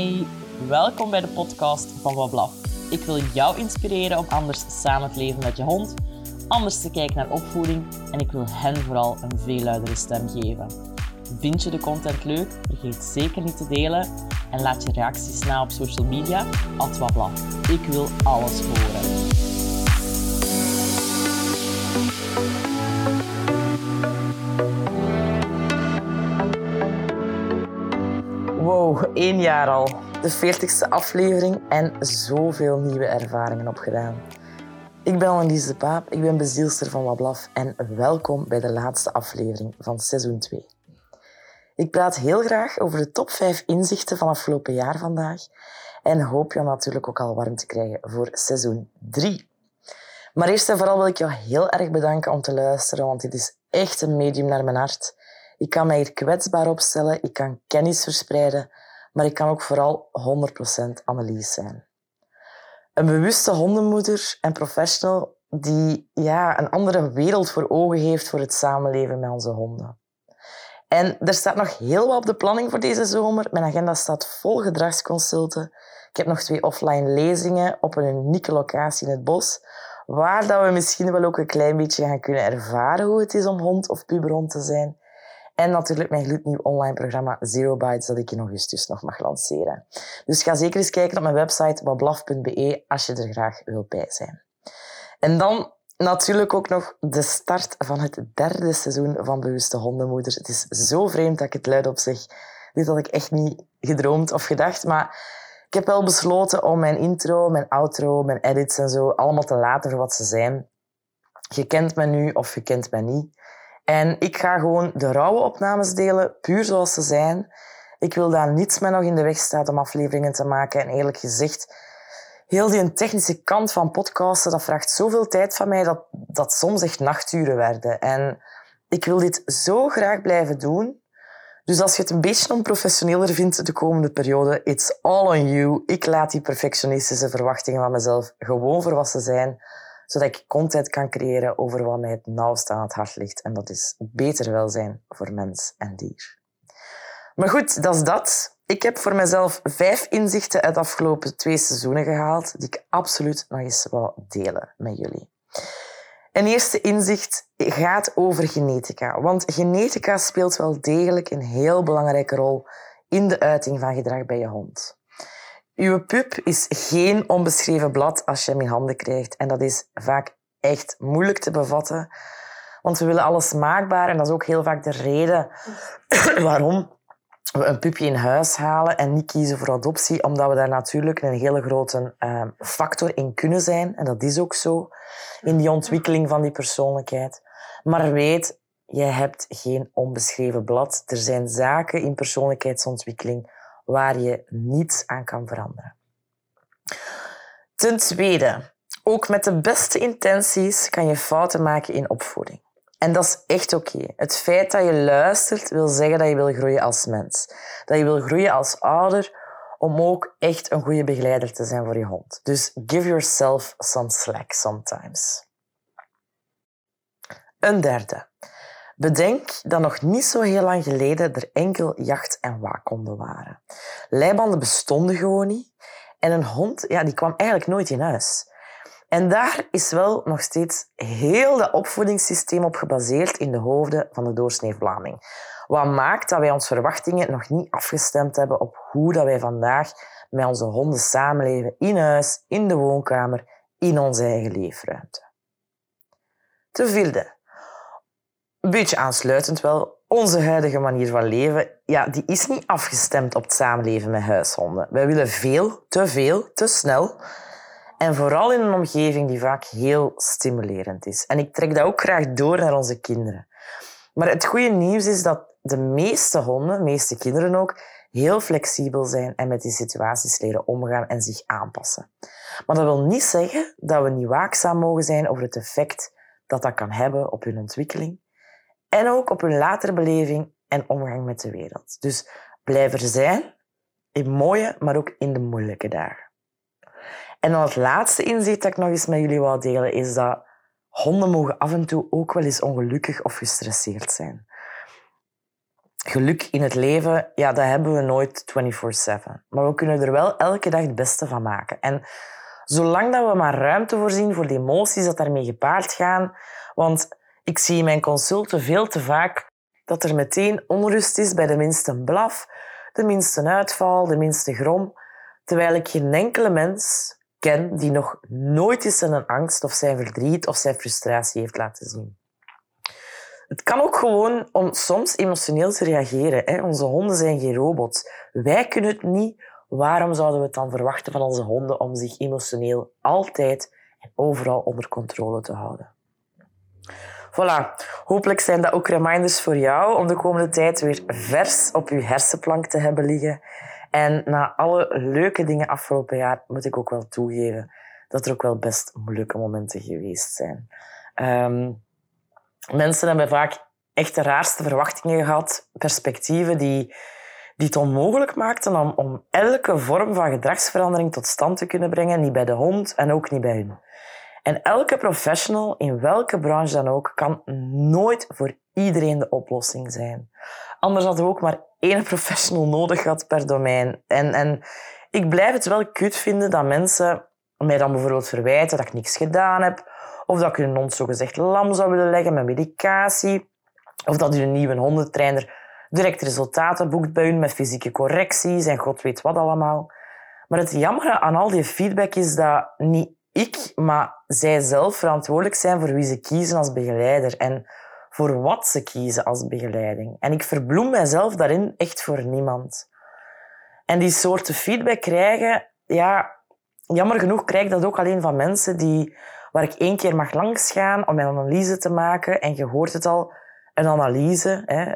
Hey, welkom bij de podcast van Wablaf. Ik wil jou inspireren om anders samen te leven met je hond, anders te kijken naar opvoeding en ik wil hen vooral een veel luidere stem geven. Vind je de content leuk? Vergeet zeker niet te delen en laat je reacties na op social media, at Wablaf. Ik wil alles horen. Wow, één jaar al. De veertigste aflevering en zoveel nieuwe ervaringen opgedaan. Ik ben Annelies de Paap, ik ben bezielster van Wablaf en welkom bij de laatste aflevering van seizoen 2. Ik praat heel graag over de top 5 inzichten van afgelopen jaar vandaag en hoop je natuurlijk ook al warm te krijgen voor seizoen 3. Maar eerst en vooral wil ik jou heel erg bedanken om te luisteren, want dit is echt een medium naar mijn hart. Ik kan mij hier kwetsbaar opstellen, ik kan kennis verspreiden, maar ik kan ook vooral 100% analyse zijn. Een bewuste hondenmoeder en professional die ja, een andere wereld voor ogen heeft voor het samenleven met onze honden. En er staat nog heel wat op de planning voor deze zomer. Mijn agenda staat vol gedragsconsulten. Ik heb nog twee offline lezingen op een unieke locatie in het bos, waar dat we misschien wel ook een klein beetje gaan kunnen ervaren hoe het is om hond of puberhond te zijn. En natuurlijk mijn gloednieuw online programma Zero Bites dat ik in augustus nog mag lanceren. Dus ga zeker eens kijken op mijn website wablaf.be als je er graag wil bij zijn. En dan natuurlijk ook nog de start van het derde seizoen van Bewuste Hondenmoeders. Het is zo vreemd dat ik het luid op zeg. Dit had ik echt niet gedroomd of gedacht, maar ik heb wel besloten om mijn intro, mijn outro, mijn edits en zo allemaal te laten voor wat ze zijn. Je kent me nu of je kent me niet. En ik ga gewoon de rauwe opnames delen, puur zoals ze zijn. Ik wil daar niets meer nog in de weg staan om afleveringen te maken. En eerlijk gezegd, heel die technische kant van podcasten, dat vraagt zoveel tijd van mij dat dat soms echt nachturen werden. En ik wil dit zo graag blijven doen. Dus als je het een beetje onprofessioneler vindt de komende periode, it's all on you. Ik laat die perfectionistische verwachtingen van mezelf gewoon voor wat ze zijn zodat ik content kan creëren over wat mij het nauwst aan het hart ligt. En dat is beter welzijn voor mens en dier. Maar goed, dat is dat. Ik heb voor mezelf vijf inzichten uit de afgelopen twee seizoenen gehaald, die ik absoluut nog eens wil delen met jullie. Een eerste inzicht gaat over genetica. Want genetica speelt wel degelijk een heel belangrijke rol in de uiting van gedrag bij je hond. Uw pup is geen onbeschreven blad als je hem in handen krijgt. En dat is vaak echt moeilijk te bevatten. Want we willen alles maakbaar. En dat is ook heel vaak de reden waarom we een pupje in huis halen en niet kiezen voor adoptie. Omdat we daar natuurlijk een hele grote uh, factor in kunnen zijn. En dat is ook zo. In die ontwikkeling van die persoonlijkheid. Maar weet, je hebt geen onbeschreven blad. Er zijn zaken in persoonlijkheidsontwikkeling waar je niets aan kan veranderen. Ten tweede, ook met de beste intenties kan je fouten maken in opvoeding. En dat is echt oké. Het feit dat je luistert wil zeggen dat je wil groeien als mens. Dat je wil groeien als ouder om ook echt een goede begeleider te zijn voor je hond. Dus give yourself some slack sometimes. Een derde. Bedenk dat nog niet zo heel lang geleden er enkel jacht- en waakhonden waren. Leibanden bestonden gewoon niet. En een hond ja, die kwam eigenlijk nooit in huis. En daar is wel nog steeds heel dat opvoedingssysteem op gebaseerd in de hoofden van de doorsnee Vlaming. Wat maakt dat wij onze verwachtingen nog niet afgestemd hebben op hoe dat wij vandaag met onze honden samenleven in huis, in de woonkamer, in onze eigen leefruimte. Te vierde, een beetje aansluitend wel, onze huidige manier van leven, ja, die is niet afgestemd op het samenleven met huishonden. Wij willen veel, te veel, te snel. En vooral in een omgeving die vaak heel stimulerend is. En ik trek dat ook graag door naar onze kinderen. Maar het goede nieuws is dat de meeste honden, de meeste kinderen ook, heel flexibel zijn en met die situaties leren omgaan en zich aanpassen. Maar dat wil niet zeggen dat we niet waakzaam mogen zijn over het effect dat dat kan hebben op hun ontwikkeling en ook op hun latere beleving en omgang met de wereld. Dus blijf er zijn, in mooie, maar ook in de moeilijke dagen. En dan het laatste inzicht dat ik nog eens met jullie wil delen, is dat honden mogen af en toe ook wel eens ongelukkig of gestresseerd zijn. geluk in het leven, ja, dat hebben we nooit 24-7. Maar we kunnen er wel elke dag het beste van maken. En zolang dat we maar ruimte voorzien voor de emoties dat daarmee gepaard gaan, want ik zie in mijn consulten veel te vaak dat er meteen onrust is bij de minste blaf, de minste uitval, de minste grom, terwijl ik geen enkele mens ken die nog nooit eens zijn angst of zijn verdriet of zijn frustratie heeft laten zien. Het kan ook gewoon om soms emotioneel te reageren. Hè. Onze honden zijn geen robots. Wij kunnen het niet. Waarom zouden we het dan verwachten van onze honden om zich emotioneel altijd en overal onder controle te houden? Voilà. Hopelijk zijn dat ook reminders voor jou om de komende tijd weer vers op je hersenplank te hebben liggen. En na alle leuke dingen afgelopen jaar moet ik ook wel toegeven dat er ook wel best moeilijke momenten geweest zijn. Um, mensen hebben vaak echt de raarste verwachtingen gehad, perspectieven die, die het onmogelijk maakten om, om elke vorm van gedragsverandering tot stand te kunnen brengen, niet bij de hond en ook niet bij hun. En elke professional, in welke branche dan ook, kan nooit voor iedereen de oplossing zijn. Anders hadden we ook maar één professional nodig gehad per domein. En, en ik blijf het wel kut vinden dat mensen mij dan bijvoorbeeld verwijten dat ik niks gedaan heb, of dat ik hun hond zogezegd lam zou willen leggen met medicatie, of dat hun nieuwe hondentrainer direct resultaten boekt bij hun met fysieke correcties en god weet wat allemaal. Maar het jammer aan al die feedback is dat niet ik, maar zij zelf verantwoordelijk zijn voor wie ze kiezen als begeleider en voor wat ze kiezen als begeleiding. En ik verbloem mijzelf daarin echt voor niemand. En die soorten feedback krijgen, ja, jammer genoeg krijg ik dat ook alleen van mensen die, waar ik één keer mag langsgaan om mijn analyse te maken. En je hoort het al, een analyse, hè,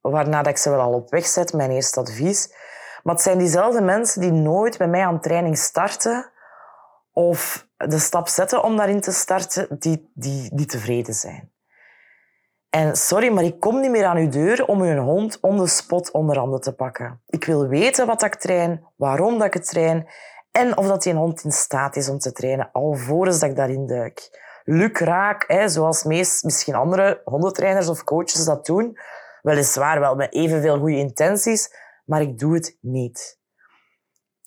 waarna dat ik ze wel al op weg zet, mijn eerste advies. Maar het zijn diezelfde mensen die nooit bij mij aan training starten of de stap zetten om daarin te starten, die, die, die tevreden zijn. En sorry, maar ik kom niet meer aan uw deur om uw hond on the spot onder handen te pakken. Ik wil weten wat ik train, waarom dat ik het train en of dat die hond in staat is om te trainen, alvorens dat ik daarin duik. Lukraak, hè, zoals meest, misschien andere hondentrainers of coaches dat doen. Weliswaar wel met evenveel goede intenties, maar ik doe het niet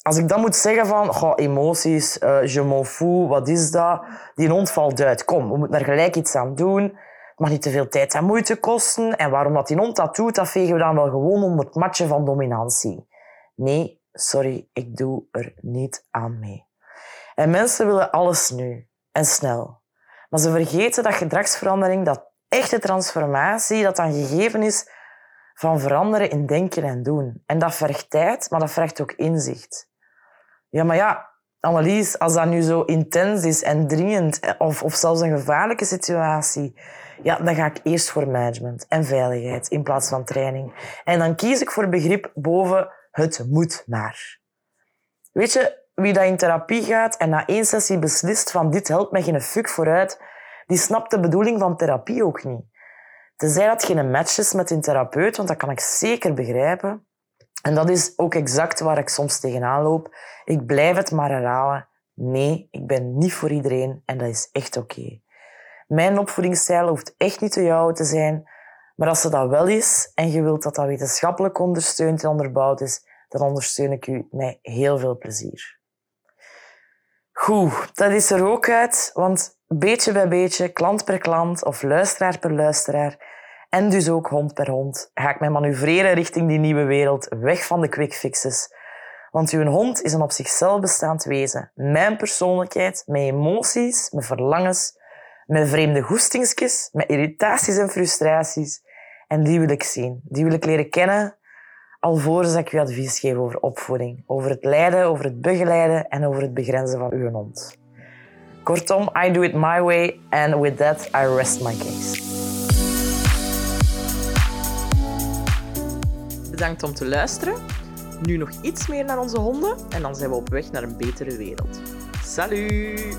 als ik dan moet zeggen van, goh, emoties, uh, je m'en fous, wat is dat? Die hond valt uit. Kom, we moeten er gelijk iets aan doen. Het mag niet te veel tijd en moeite kosten. En waarom dat die hond dat doet, dat vegen we dan wel gewoon onder het matje van dominantie. Nee, sorry, ik doe er niet aan mee. En mensen willen alles nu en snel. Maar ze vergeten dat gedragsverandering, dat echte transformatie, dat dan gegeven is van veranderen in denken en doen. En dat vergt tijd, maar dat vergt ook inzicht. Ja, maar ja, Annelies, als dat nu zo intens is en dringend, eh, of, of zelfs een gevaarlijke situatie, ja, dan ga ik eerst voor management en veiligheid in plaats van training. En dan kies ik voor begrip boven het moet maar. Weet je, wie dat in therapie gaat en na één sessie beslist van dit helpt mij geen fuck vooruit, die snapt de bedoeling van therapie ook niet. Tenzij dat geen match is met een therapeut, want dat kan ik zeker begrijpen. En dat is ook exact waar ik soms tegenaan loop. Ik blijf het maar herhalen. Nee, ik ben niet voor iedereen en dat is echt oké. Mijn opvoedingsstijl hoeft echt niet te jou te zijn, maar als ze dat wel is en je wilt dat dat wetenschappelijk ondersteund en onderbouwd is, dan ondersteun ik u met heel veel plezier. Goed, dat is er ook uit, want beetje bij beetje, klant per klant of luisteraar per luisteraar, en dus ook hond per hond, ga ik mij manoeuvreren richting die nieuwe wereld, weg van de quick fixes. Want uw hond is een op zichzelf bestaand wezen. Mijn persoonlijkheid, met emoties, met verlangens, met vreemde goestingsjes, met irritaties en frustraties. En die wil ik zien. Die wil ik leren kennen, alvorens ik u advies geef over opvoeding. Over het leiden, over het begeleiden en over het begrenzen van uw hond. Kortom, I do it my way and with that I rest my case. Bedankt om te luisteren. Nu nog iets meer naar onze honden en dan zijn we op weg naar een betere wereld. Salut!